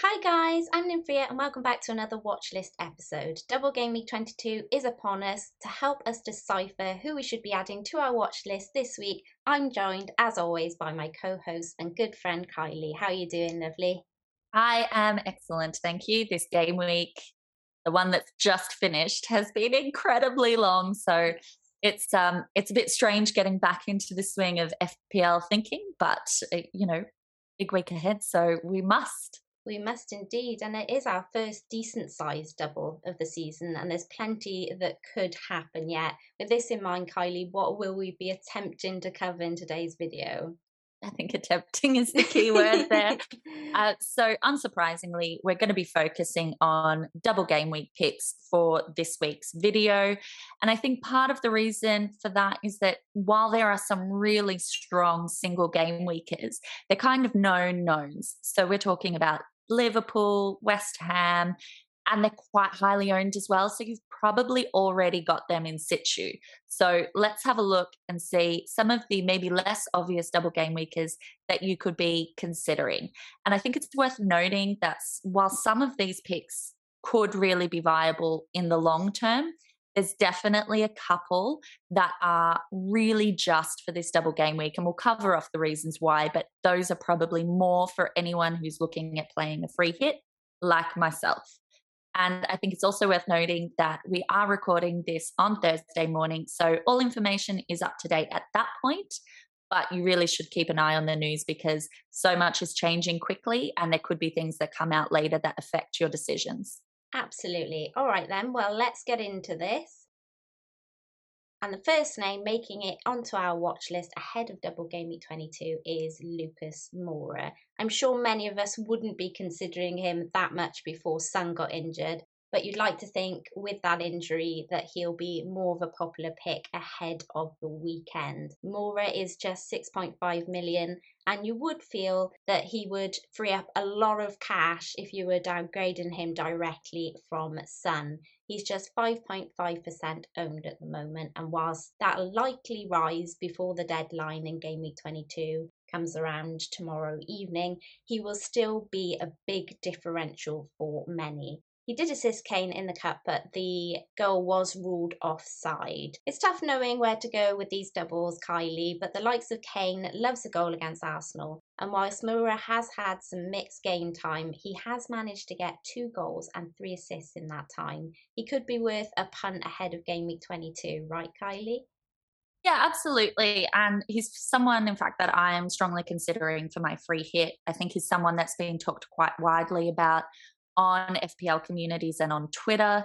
Hi guys, I'm Nymphia and welcome back to another watch list episode. Double Game Week 22 is upon us. To help us decipher who we should be adding to our watch list this week, I'm joined as always by my co-host and good friend Kylie. How are you doing, lovely? I am excellent, thank you. This game week, the one that's just finished, has been incredibly long, so it's um it's a bit strange getting back into the swing of FPL thinking, but uh, you know, big week ahead, so we must we must indeed, and it is our first decent sized double of the season, and there's plenty that could happen yet. With this in mind, Kylie, what will we be attempting to cover in today's video? I think attempting is the key word there. uh, so, unsurprisingly, we're going to be focusing on double game week picks for this week's video. And I think part of the reason for that is that while there are some really strong single game weekers, they're kind of known knowns. So, we're talking about Liverpool, West Ham, and they're quite highly owned as well. So you've probably already got them in situ. So let's have a look and see some of the maybe less obvious double game weekers that you could be considering. And I think it's worth noting that while some of these picks could really be viable in the long term, there's definitely a couple that are really just for this double game week, and we'll cover off the reasons why, but those are probably more for anyone who's looking at playing a free hit, like myself. And I think it's also worth noting that we are recording this on Thursday morning. So all information is up to date at that point. But you really should keep an eye on the news because so much is changing quickly and there could be things that come out later that affect your decisions. Absolutely. All right, then. Well, let's get into this. And the first name making it onto our watch list ahead of Double Game Week 22 is Lucas Moura. I'm sure many of us wouldn't be considering him that much before Son got injured, but you'd like to think with that injury that he'll be more of a popular pick ahead of the weekend. Moura is just 6.5 million, and you would feel that he would free up a lot of cash if you were downgrading him directly from Son. He's just 5.5% owned at the moment, and whilst that'll likely rise before the deadline in Game Week 22 comes around tomorrow evening, he will still be a big differential for many. He did assist Kane in the cup, but the goal was ruled offside. It's tough knowing where to go with these doubles, Kylie, but the likes of Kane loves a goal against Arsenal. And whilst Moura has had some mixed game time, he has managed to get two goals and three assists in that time. He could be worth a punt ahead of game week 22, right, Kylie? Yeah, absolutely. And he's someone, in fact, that I am strongly considering for my free hit. I think he's someone that's been talked quite widely about on FPL communities and on Twitter.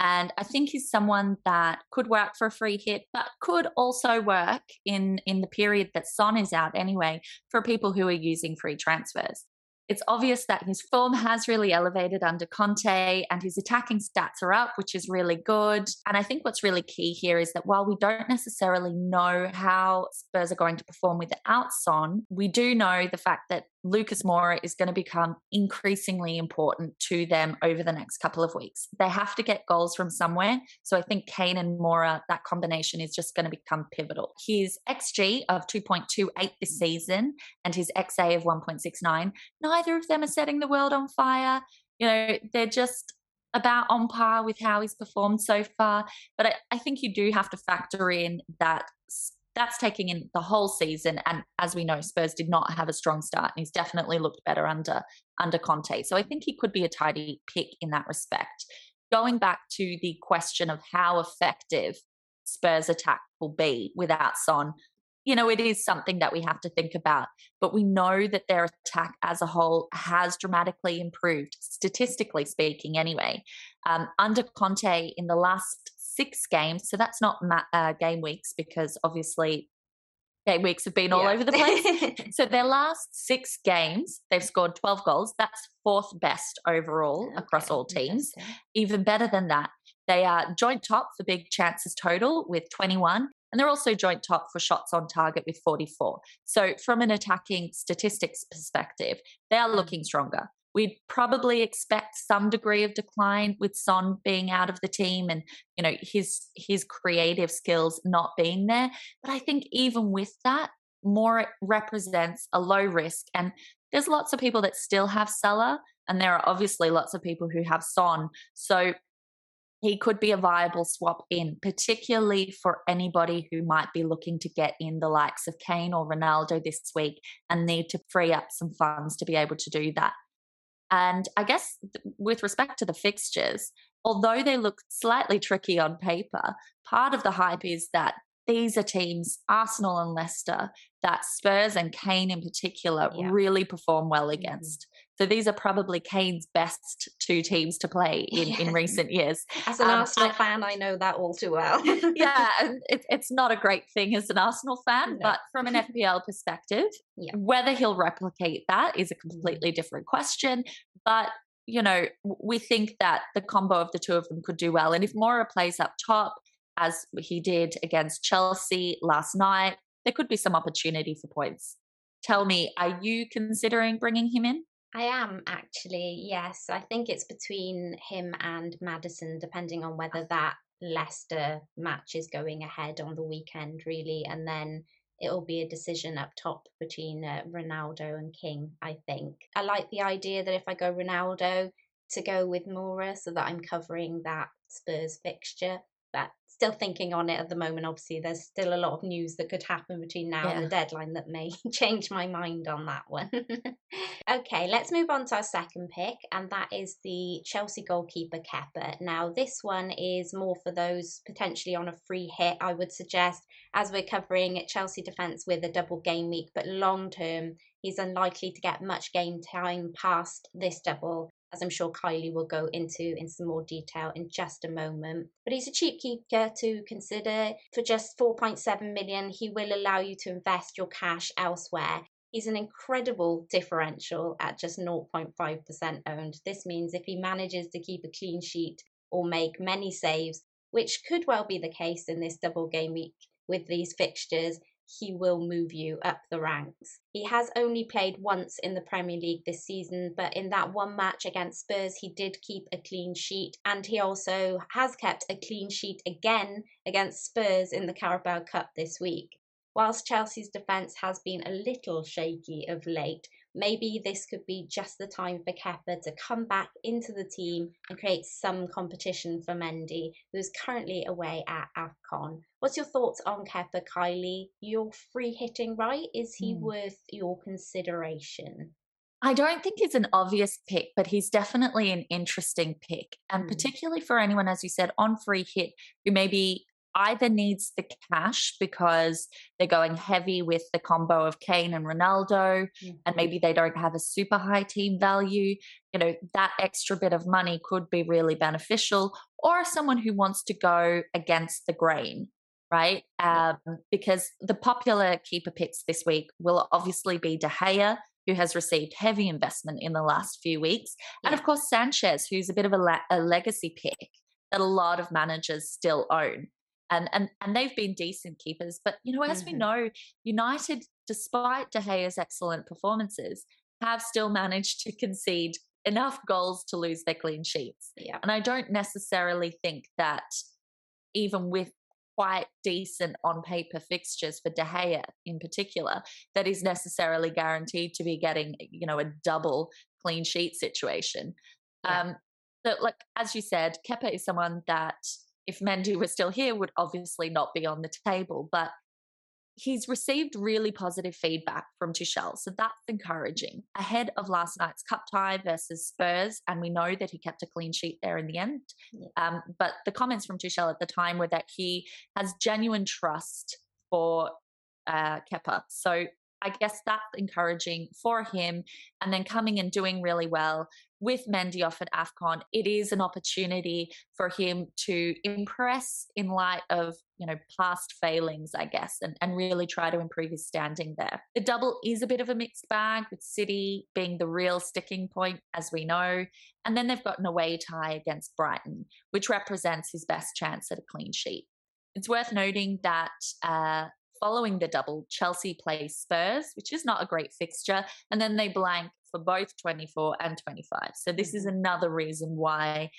And I think he's someone that could work for a free hit, but could also work in, in the period that Son is out anyway for people who are using free transfers. It's obvious that his form has really elevated under Conte and his attacking stats are up, which is really good. And I think what's really key here is that while we don't necessarily know how Spurs are going to perform without Son, we do know the fact that Lucas Moura is going to become increasingly important to them over the next couple of weeks. They have to get goals from somewhere. So I think Kane and Moura, that combination is just going to become pivotal. His XG of 2.28 this season and his XA of 1.69, neither of them are setting the world on fire. You know, they're just about on par with how he's performed so far. But I, I think you do have to factor in that that's taking in the whole season. And as we know, Spurs did not have a strong start, and he's definitely looked better under under Conte. So I think he could be a tidy pick in that respect. Going back to the question of how effective Spurs attack will be without Son, you know, it is something that we have to think about. But we know that their attack as a whole has dramatically improved, statistically speaking, anyway. Um, under Conte in the last six games. So that's not ma- uh, game weeks because obviously game weeks have been all yeah. over the place. so their last six games, they've scored 12 goals. That's fourth best overall okay. across all teams. Even better than that, they are joint top for big chances total with 21. And they're also joint top for shots on target with 44. So, from an attacking statistics perspective, they are looking stronger. We'd probably expect some degree of decline with Son being out of the team and you know his his creative skills not being there. But I think even with that, Moura represents a low risk. And there's lots of people that still have Salah, and there are obviously lots of people who have Son. So he could be a viable swap in, particularly for anybody who might be looking to get in the likes of Kane or Ronaldo this week and need to free up some funds to be able to do that. And I guess with respect to the fixtures, although they look slightly tricky on paper, part of the hype is that these are teams, Arsenal and Leicester, that Spurs and Kane in particular yeah. really perform well against. So these are probably Kane's best two teams to play in, yeah. in recent years. As an um, Arsenal I, fan, I know that all too well. yeah, it, it's not a great thing as an Arsenal fan, no. but from an FPL perspective, yeah. whether he'll replicate that is a mm-hmm. completely different question. But you know, we think that the combo of the two of them could do well. And if Moura plays up top, as he did against Chelsea last night, there could be some opportunity for points. Tell me, are you considering bringing him in? I am actually, yes. I think it's between him and Maddison, depending on whether that Leicester match is going ahead on the weekend, really. And then it'll be a decision up top between uh, Ronaldo and King, I think. I like the idea that if I go Ronaldo, to go with Moura so that I'm covering that Spurs fixture but still thinking on it at the moment. Obviously, there's still a lot of news that could happen between now yeah. and the deadline that may change my mind on that one. okay, let's move on to our second pick, and that is the Chelsea goalkeeper Kepa. Now, this one is more for those potentially on a free hit, I would suggest, as we're covering Chelsea defence with a double game week, but long term, he's unlikely to get much game time past this double as I'm sure Kylie will go into in some more detail in just a moment. But he's a cheap keeper to consider. For just 4.7 million, he will allow you to invest your cash elsewhere. He's an incredible differential at just 0.5% owned. This means if he manages to keep a clean sheet or make many saves, which could well be the case in this double game week with these fixtures, he will move you up the ranks. He has only played once in the Premier League this season, but in that one match against Spurs, he did keep a clean sheet, and he also has kept a clean sheet again against Spurs in the Carabao Cup this week. Whilst Chelsea's defence has been a little shaky of late, maybe this could be just the time for Kepa to come back into the team and create some competition for Mendy, who's currently away at AFCON. What's your thoughts on Kepa, Kylie? You're free hitting, right? Is he mm. worth your consideration? I don't think he's an obvious pick, but he's definitely an interesting pick. And mm. particularly for anyone, as you said, on free hit who maybe either needs the cash because they're going heavy with the combo of Kane and Ronaldo, mm-hmm. and maybe they don't have a super high team value. You know, that extra bit of money could be really beneficial, or someone who wants to go against the grain, right? Um, because the popular keeper picks this week will obviously be De Gea. Who has received heavy investment in the last few weeks? Yeah. And of course, Sanchez, who's a bit of a, la- a legacy pick that a lot of managers still own and and and they've been decent keepers. But you know, as mm-hmm. we know, United, despite De Gea's excellent performances, have still managed to concede enough goals to lose their clean sheets. Yeah. And I don't necessarily think that even with quite decent on paper fixtures for De Gea in particular, that is necessarily guaranteed to be getting, you know, a double clean sheet situation. Yeah. Um, so, like as you said, Kepa is someone that, if Mendy were still here, would obviously not be on the table. But he's received really positive feedback from Tuchel, so that's encouraging. Ahead of last night's cup tie versus Spurs, and we know that he kept a clean sheet there in the end. Yeah. Um, but the comments from Tuchel at the time were that he has genuine trust for uh, Kepa. So I guess that's encouraging for him. And then coming and doing really well with Mendy off at AFCON, it is an opportunity for him to impress in light of, you know, past failings, I guess, and, and really try to improve his standing there. The double is a bit of a mixed bag with City being the real sticking point, as we know. And then they've got an away tie against Brighton, which represents his best chance at a clean sheet. It's worth noting that uh, following the double, Chelsea play Spurs, which is not a great fixture, and then they blank for both 24 and 25. So this is mm-hmm. another reason why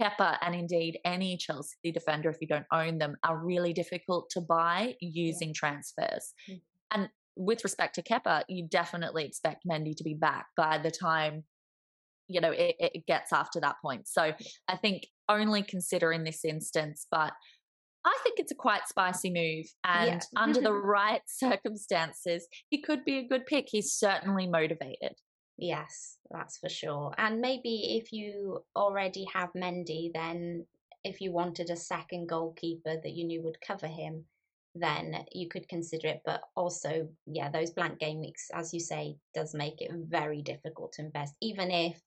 Kepa and indeed any Chelsea defender, if you don't own them, are really difficult to buy using transfers. Mm-hmm. And with respect to Kepa, you definitely expect Mendy to be back by the time you know it, it gets after that point. So I think only consider in this instance, but I think it's a quite spicy move. And yeah. under the right circumstances, he could be a good pick. He's certainly motivated. Yes, that's for sure. And maybe if you already have Mendy, then if you wanted a second goalkeeper that you knew would cover him, then you could consider it. But also, yeah, those blank game weeks, as you say, does make it very difficult to invest, even if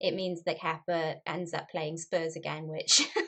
it means that Kepa ends up playing Spurs again, which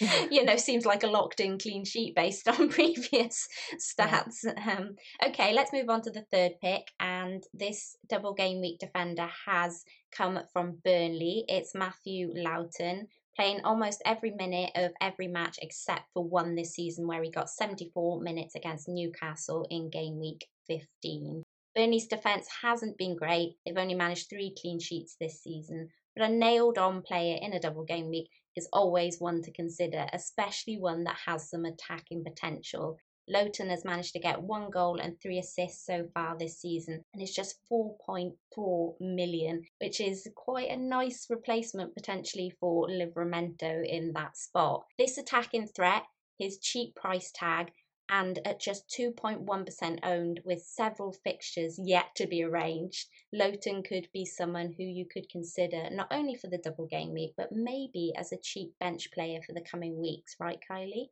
you know, seems like a locked in clean sheet based on previous stats. Yeah. Um, okay, let's move on to the third pick. And this double game week defender has come from Burnley. It's Matthew Lowton, playing almost every minute of every match except for one this season, where he got 74 minutes against Newcastle in game week 15. Burnley's defence hasn't been great. They've only managed three clean sheets this season, but a nailed on player in a double game week is always one to consider, especially one that has some attacking potential. Lowton has managed to get one goal and three assists so far this season and is just 4.4 million, which is quite a nice replacement potentially for Livramento in that spot. This attacking threat, his cheap price tag, and at just 2.1% owned with several fixtures yet to be arranged, Lowton could be someone who you could consider not only for the double game week, but maybe as a cheap bench player for the coming weeks, right, Kylie?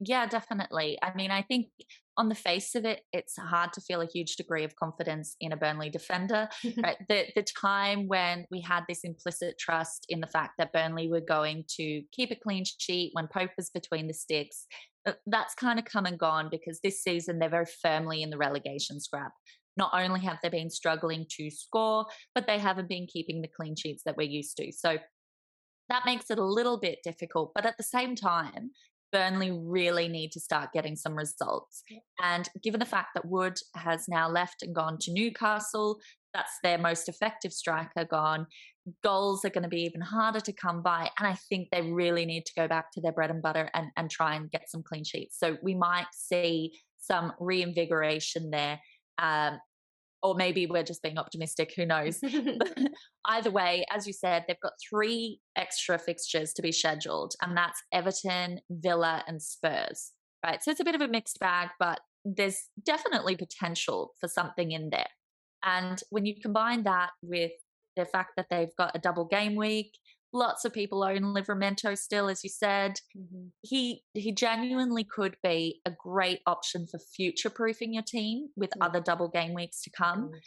Yeah, definitely. I mean, I think on the face of it, it's hard to feel a huge degree of confidence in a Burnley defender. right? The the time when we had this implicit trust in the fact that Burnley were going to keep a clean sheet when Pope was between the sticks, uh, that's kind of come and gone because this season they're very firmly in the relegation scrap. Not only have they been struggling to score, but they haven't been keeping the clean sheets that we're used to. So that makes it a little bit difficult. But at the same time, Burnley really need to start getting some results. And given the fact that Wood has now left and gone to Newcastle, that's their most effective striker gone. Goals are going to be even harder to come by. And I think they really need to go back to their bread and butter and, and try and get some clean sheets. So we might see some reinvigoration there. Um, or maybe we're just being optimistic, who knows? Either way, as you said, they've got three extra fixtures to be scheduled, and that's Everton, Villa, and Spurs. Right. So it's a bit of a mixed bag, but there's definitely potential for something in there. And when you combine that with the fact that they've got a double game week, lots of people own Livramento still, as you said. Mm-hmm. He he genuinely could be a great option for future proofing your team with mm-hmm. other double game weeks to come. Mm-hmm.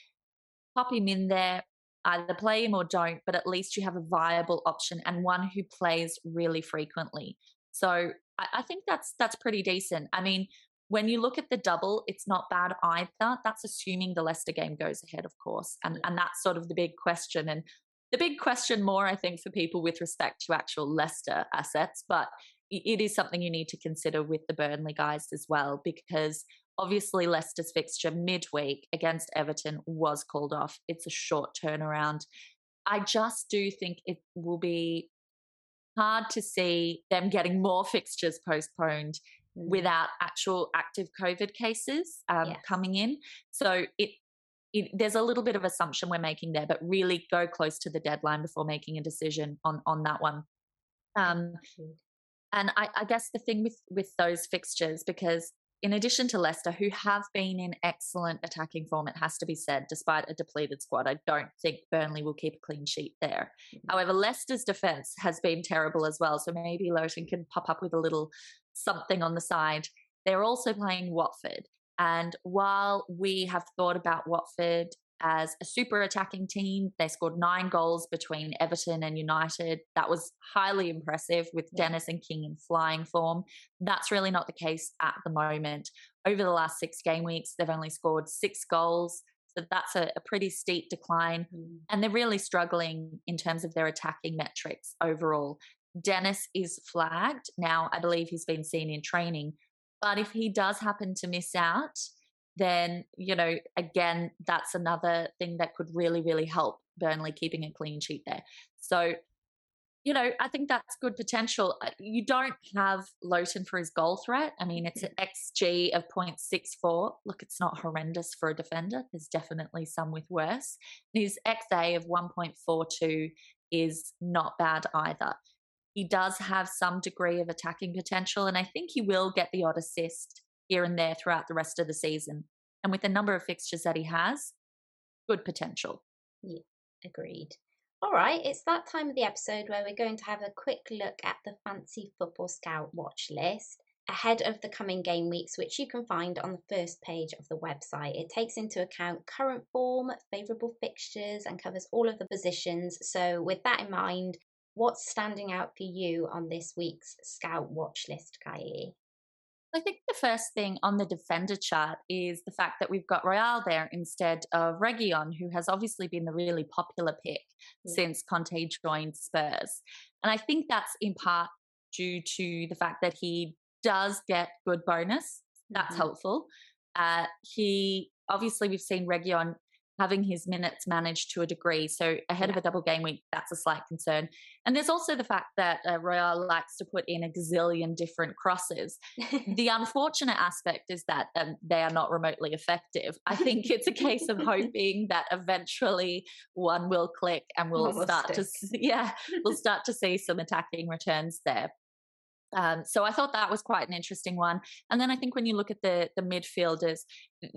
Pop him in there, either play him or don't, but at least you have a viable option and one who plays really frequently. So I, I think that's that's pretty decent. I mean, when you look at the double, it's not bad either. That's assuming the Leicester game goes ahead, of course. And, and that's sort of the big question. And the big question more, I think, for people with respect to actual Leicester assets, but it is something you need to consider with the Burnley guys as well, because Obviously, Leicester's fixture midweek against Everton was called off. It's a short turnaround. I just do think it will be hard to see them getting more fixtures postponed mm. without actual active COVID cases um, coming in. So it, it, there's a little bit of assumption we're making there, but really go close to the deadline before making a decision on on that one. Um, and I, I guess the thing with with those fixtures, because in addition to Leicester, who have been in excellent attacking form, it has to be said, despite a depleted squad, I don't think Burnley will keep a clean sheet there. Mm-hmm. However, Leicester's defence has been terrible as well, so maybe Lowton can pop up with a little something on the side. They're also playing Watford. And while we have thought about Watford as a super attacking team. They scored nine goals between Everton and United. That was highly impressive with yeah. Dennis and King in flying form. That's really not the case at the moment. Over the last six game weeks, they've only scored six goals. So that's a, a pretty steep decline. Mm. And they're really struggling in terms of their attacking metrics overall. Dennis is flagged. Now, I believe he's been seen in training. But if he does happen to miss out, then, you know, again, that's another thing that could really, really help Burnley keeping a clean sheet there. So, you know, I think that's good potential. You don't have Lowton for his goal threat. I mean, it's an mm-hmm. XG of 0.64. Look, it's not horrendous for a defender. There's definitely some with worse. His XA of 1.42 is not bad either. He does have some degree of attacking potential, and I think he will get the odd assist here and there throughout the rest of the season. And with the number of fixtures that he has, good potential. Yeah, agreed. All right, it's that time of the episode where we're going to have a quick look at the Fantasy Football Scout watch list ahead of the coming game weeks, which you can find on the first page of the website. It takes into account current form, favourable fixtures, and covers all of the positions. So, with that in mind, what's standing out for you on this week's Scout watch list? I think the first thing on the defender chart is the fact that we've got Royal there instead of Reguilón, who has obviously been the really popular pick yeah. since Conte joined Spurs. And I think that's in part due to the fact that he does get good bonus. That's mm-hmm. helpful. Uh, he obviously we've seen Reguilón having his minutes managed to a degree. So ahead yeah. of a double game week, that's a slight concern. And there's also the fact that uh, Royal likes to put in a gazillion different crosses. the unfortunate aspect is that um, they are not remotely effective. I think it's a case of hoping that eventually one will click and we'll start stick. to yeah, we'll start to see some attacking returns there. Um, so I thought that was quite an interesting one. And then I think when you look at the the midfielders,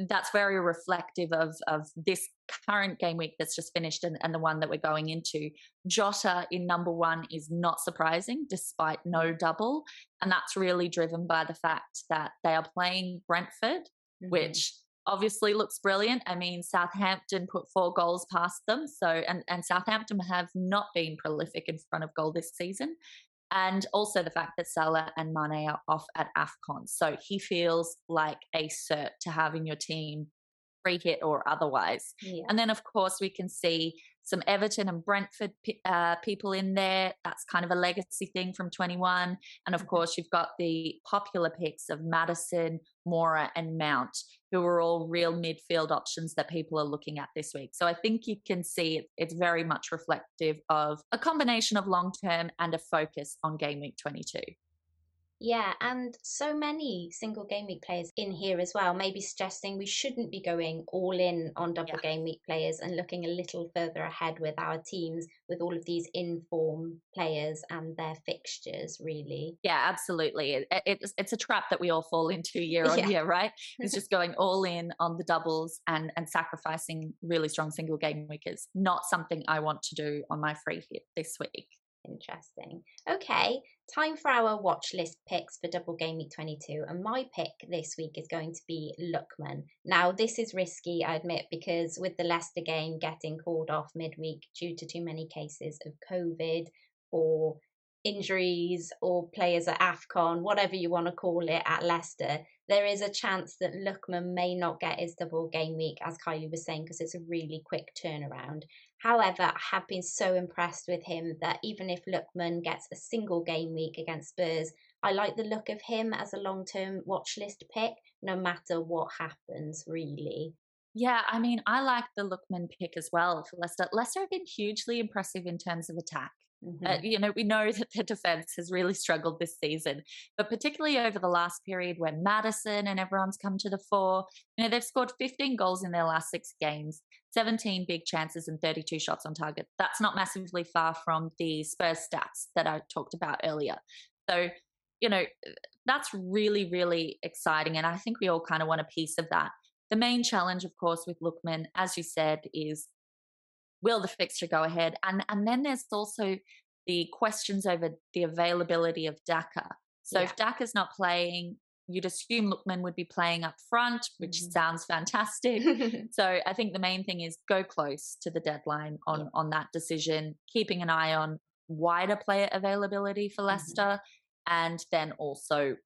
that's very reflective of of this current game week that's just finished and, and the one that we're going into. Jota in number one is not surprising, despite no double, and that's really driven by the fact that they are playing Brentford, mm-hmm. which obviously looks brilliant. I mean, Southampton put four goals past them. So, and, and Southampton have not been prolific in front of goal this season and also the fact that Salah and Mane are off at AFCON. So he feels like a cert to have in your team, free hit or otherwise. Yeah. And then, of course, we can see some Everton and Brentford uh, people in there. That's kind of a legacy thing from 21. And of course, you've got the popular picks of Maddison, Moura, and Mount, who are all real midfield options that people are looking at this week. So I think you can see it's very much reflective of a combination of long term and a focus on game week 22. Yeah, and so many single game week players in here as well, maybe suggesting we shouldn't be going all in on double yeah. game week players and looking a little further ahead with our teams with all of these inform players and their fixtures, really. Yeah, absolutely. It, it's, it's a trap that we all fall into year on yeah. year, right? It's just going all in on the doubles and, and sacrificing really strong single game week is not something I want to do on my free hit this week. Interesting. Okay, time for our watch list picks for Double Game Week 22. And my pick this week is going to be Lookman. Now, this is risky, I admit, because with the Leicester game getting called off midweek due to too many cases of COVID or injuries or players at AFCON, whatever you want to call it, at Leicester, there is a chance that Lookman may not get his double game week, as Kylie was saying, because it's a really quick turnaround. However, I have been so impressed with him that even if Lookman gets a single game week against Spurs, I like the look of him as a long term watch list pick, no matter what happens, really. Yeah, I mean, I like the Lookman pick as well for Leicester. Leicester have been hugely impressive in terms of attack. Mm-hmm. Uh, you know, we know that the defense has really struggled this season, but particularly over the last period where Maddison and everyone's come to the fore, you know, they've scored 15 goals in their last six games, 17 big chances, and 32 shots on target. That's not massively far from the Spurs stats that I talked about earlier. So, you know, that's really, really exciting. And I think we all kind of want a piece of that. The main challenge, of course, with Lookman, as you said, is will the fixture go ahead? And and then there's also the questions over the availability of Daka. So yeah. if Daka's not playing, you'd assume Lookman would be playing up front, which mm-hmm. sounds fantastic. so I think the main thing is go close to the deadline on yeah. on that decision, keeping an eye on wider player availability for mm-hmm. Leicester, mm-hmm. and then also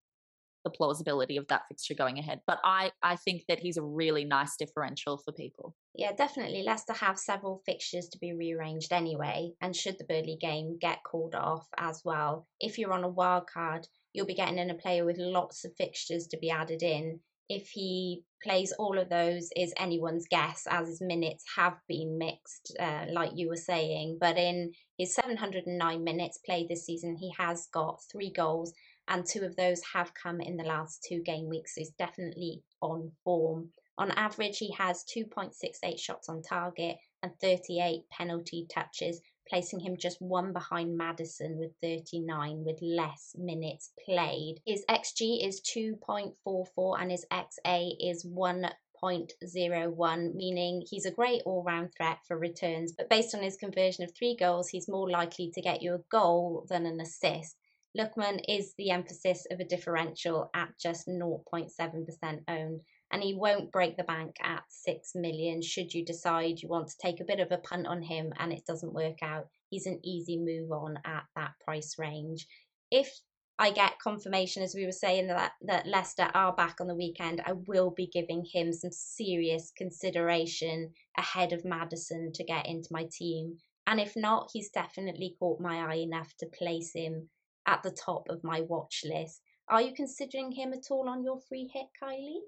the plausibility of that fixture going ahead. But I, I think that he's a really nice differential for people. Yeah, definitely. Leicester have several fixtures to be rearranged anyway. And should the Burnley game get called off as well, if you're on a wild card, you'll be getting in a player with lots of fixtures to be added in. If he plays all of those is anyone's guess, as his minutes have been mixed, uh, like you were saying. But in his 709 minutes played this season, he has got three goals and two of those have come in the last two game weeks. So he's definitely on form. On average, he has 2.68 shots on target and 38 penalty touches, placing him just one behind Maddison with 39 with less minutes played. His XG is 2.44 and his XA is 1.01, meaning he's a great all round threat for returns. But based on his conversion of three goals, he's more likely to get you a goal than an assist. Lookman is the emphasis of a differential at just 0.7% owned, and he won't break the bank at 6 million should you decide you want to take a bit of a punt on him and it doesn't work out. He's an easy move on at that price range. If I get confirmation, as we were saying, that, that Leicester are back on the weekend, I will be giving him some serious consideration ahead of Maddison to get into my team. And if not, he's definitely caught my eye enough to place him at the top of my watch list. Are you considering him at all on your free hit, Kylie?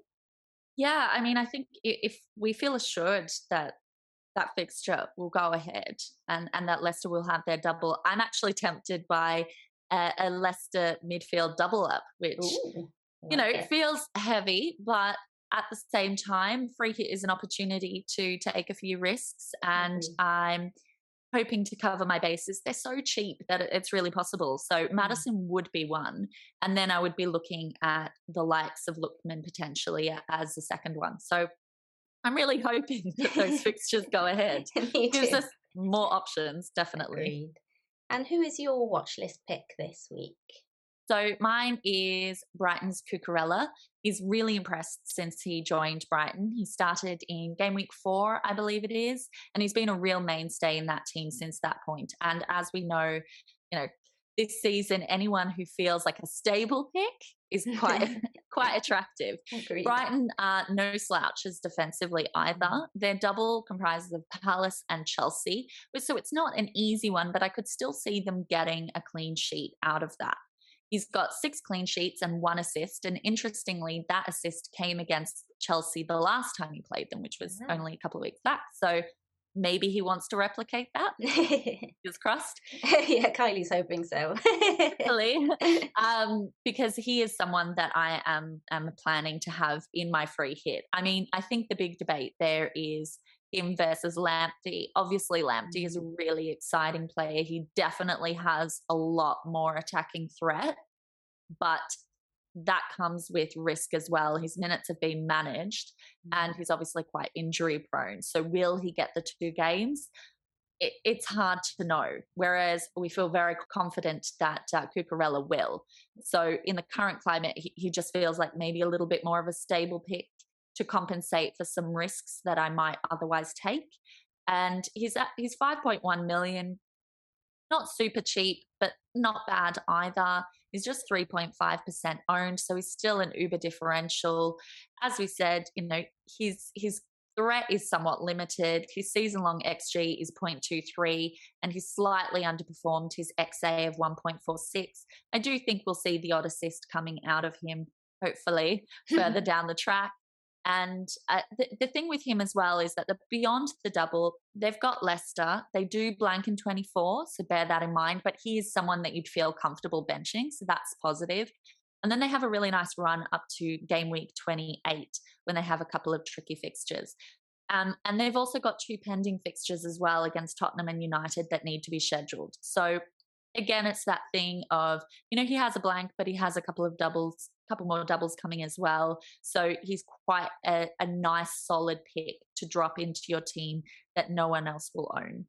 Yeah, I mean, I think if we feel assured that that fixture will go ahead and, and that Leicester will have their double, I'm actually tempted by a, a Leicester midfield double up, which, Ooh, you know, feels heavy, but at the same time, free hit is an opportunity to take a few risks. And mm-hmm. I'm hoping to cover my bases. They're so cheap that it's really possible. So mm. Maddison would be one. And then I would be looking at the likes of Lookman potentially as the second one. So I'm really hoping that those fixtures go ahead. Gives us more options, definitely. Agreed. And who is your watch list pick this week? So mine is Brighton's Cucurella. He's really impressed since he joined Brighton. He started in game week four, I believe it is, and he's been a real mainstay in that team since that point. And as we know, you know, this season, anyone who feels like a stable pick is quite quite attractive. Brighton are no slouches defensively either. Their double comprises of Palace and Chelsea, so it's not an easy one, but I could still see them getting a clean sheet out of that. He's got six clean sheets and one assist. And interestingly, that assist came against Chelsea the last time he played them, which was only a couple of weeks back. So maybe he wants to replicate that. Fingers crossed. yeah, Kylie's hoping so. um, because he is someone that I am am planning to have in my free hit. I mean, I think the big debate there is him versus Lamptey. Obviously, Lamptey is a mm. really exciting player. He definitely has a lot more attacking threat, but that comes with risk as well. His minutes have been managed and mm. he's obviously quite injury prone. So, will he get the two games? It, it's hard to know. Whereas we feel very confident that uh, Cucurella will. So, in the current climate, he, he just feels like maybe a little bit more of a stable pick to compensate for some risks that I might otherwise take. And he's at he's 5.1 million, not super cheap, but not bad either. He's just 3.5% owned, so he's still an uber differential. As we said, you know, his his threat is somewhat limited. His season long XG is 0.23 and he's slightly underperformed his XA of 1.46. I do think we'll see the odd assist coming out of him, hopefully, further down the track. And uh, the, the thing with him as well is that the, beyond the double, they've got Leicester. They do blank in 24, so bear that in mind. But he is someone that you'd feel comfortable benching, so that's positive. And then they have a really nice run up to game week 28 when they have a couple of tricky fixtures. Um, and they've also got two pending fixtures as well against Tottenham and United that need to be scheduled. So again, it's that thing of, you know, he has a blank, but he has a couple of doubles, a couple more doubles coming as well. So he's quite a, a nice, solid pick to drop into your team that no one else will own.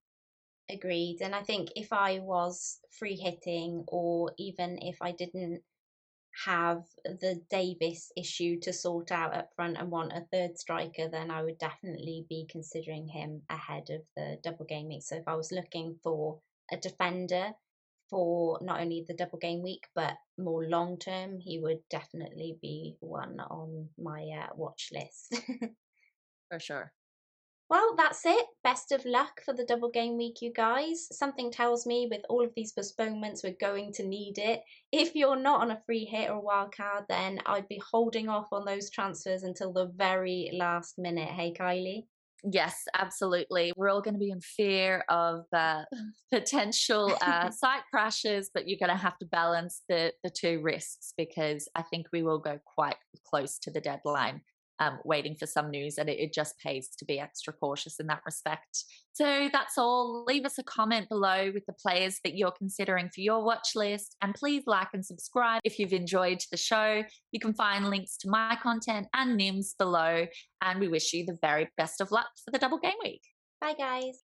Agreed. And I think if I was free hitting or even if I didn't have the Davis issue to sort out up front and want a third striker, then I would definitely be considering him ahead of the double game. So if I was looking for a defender for not only the double game week but more long term, he would definitely be one on my uh, watch list. for sure. Well, that's it. Best of luck for the double game week, you guys. Something tells me with all of these postponements, we're going to need it. If you're not on a free hit or a wild card, then I'd be holding off on those transfers until the very last minute. Hey, Kylie? Yes, absolutely. We're all going to be in fear of uh, potential uh, site crashes, but you're going to have to balance the, the two risks because I think we will go quite close to the deadline um, waiting for some news, and it, it just pays to be extra cautious in that respect. So that's all. Leave us a comment below with the players that you're considering for your watch list, and please like and subscribe if you've enjoyed the show. You can find links to my content and Nim's below, and we wish you the very best of luck for the double game week. Bye, guys.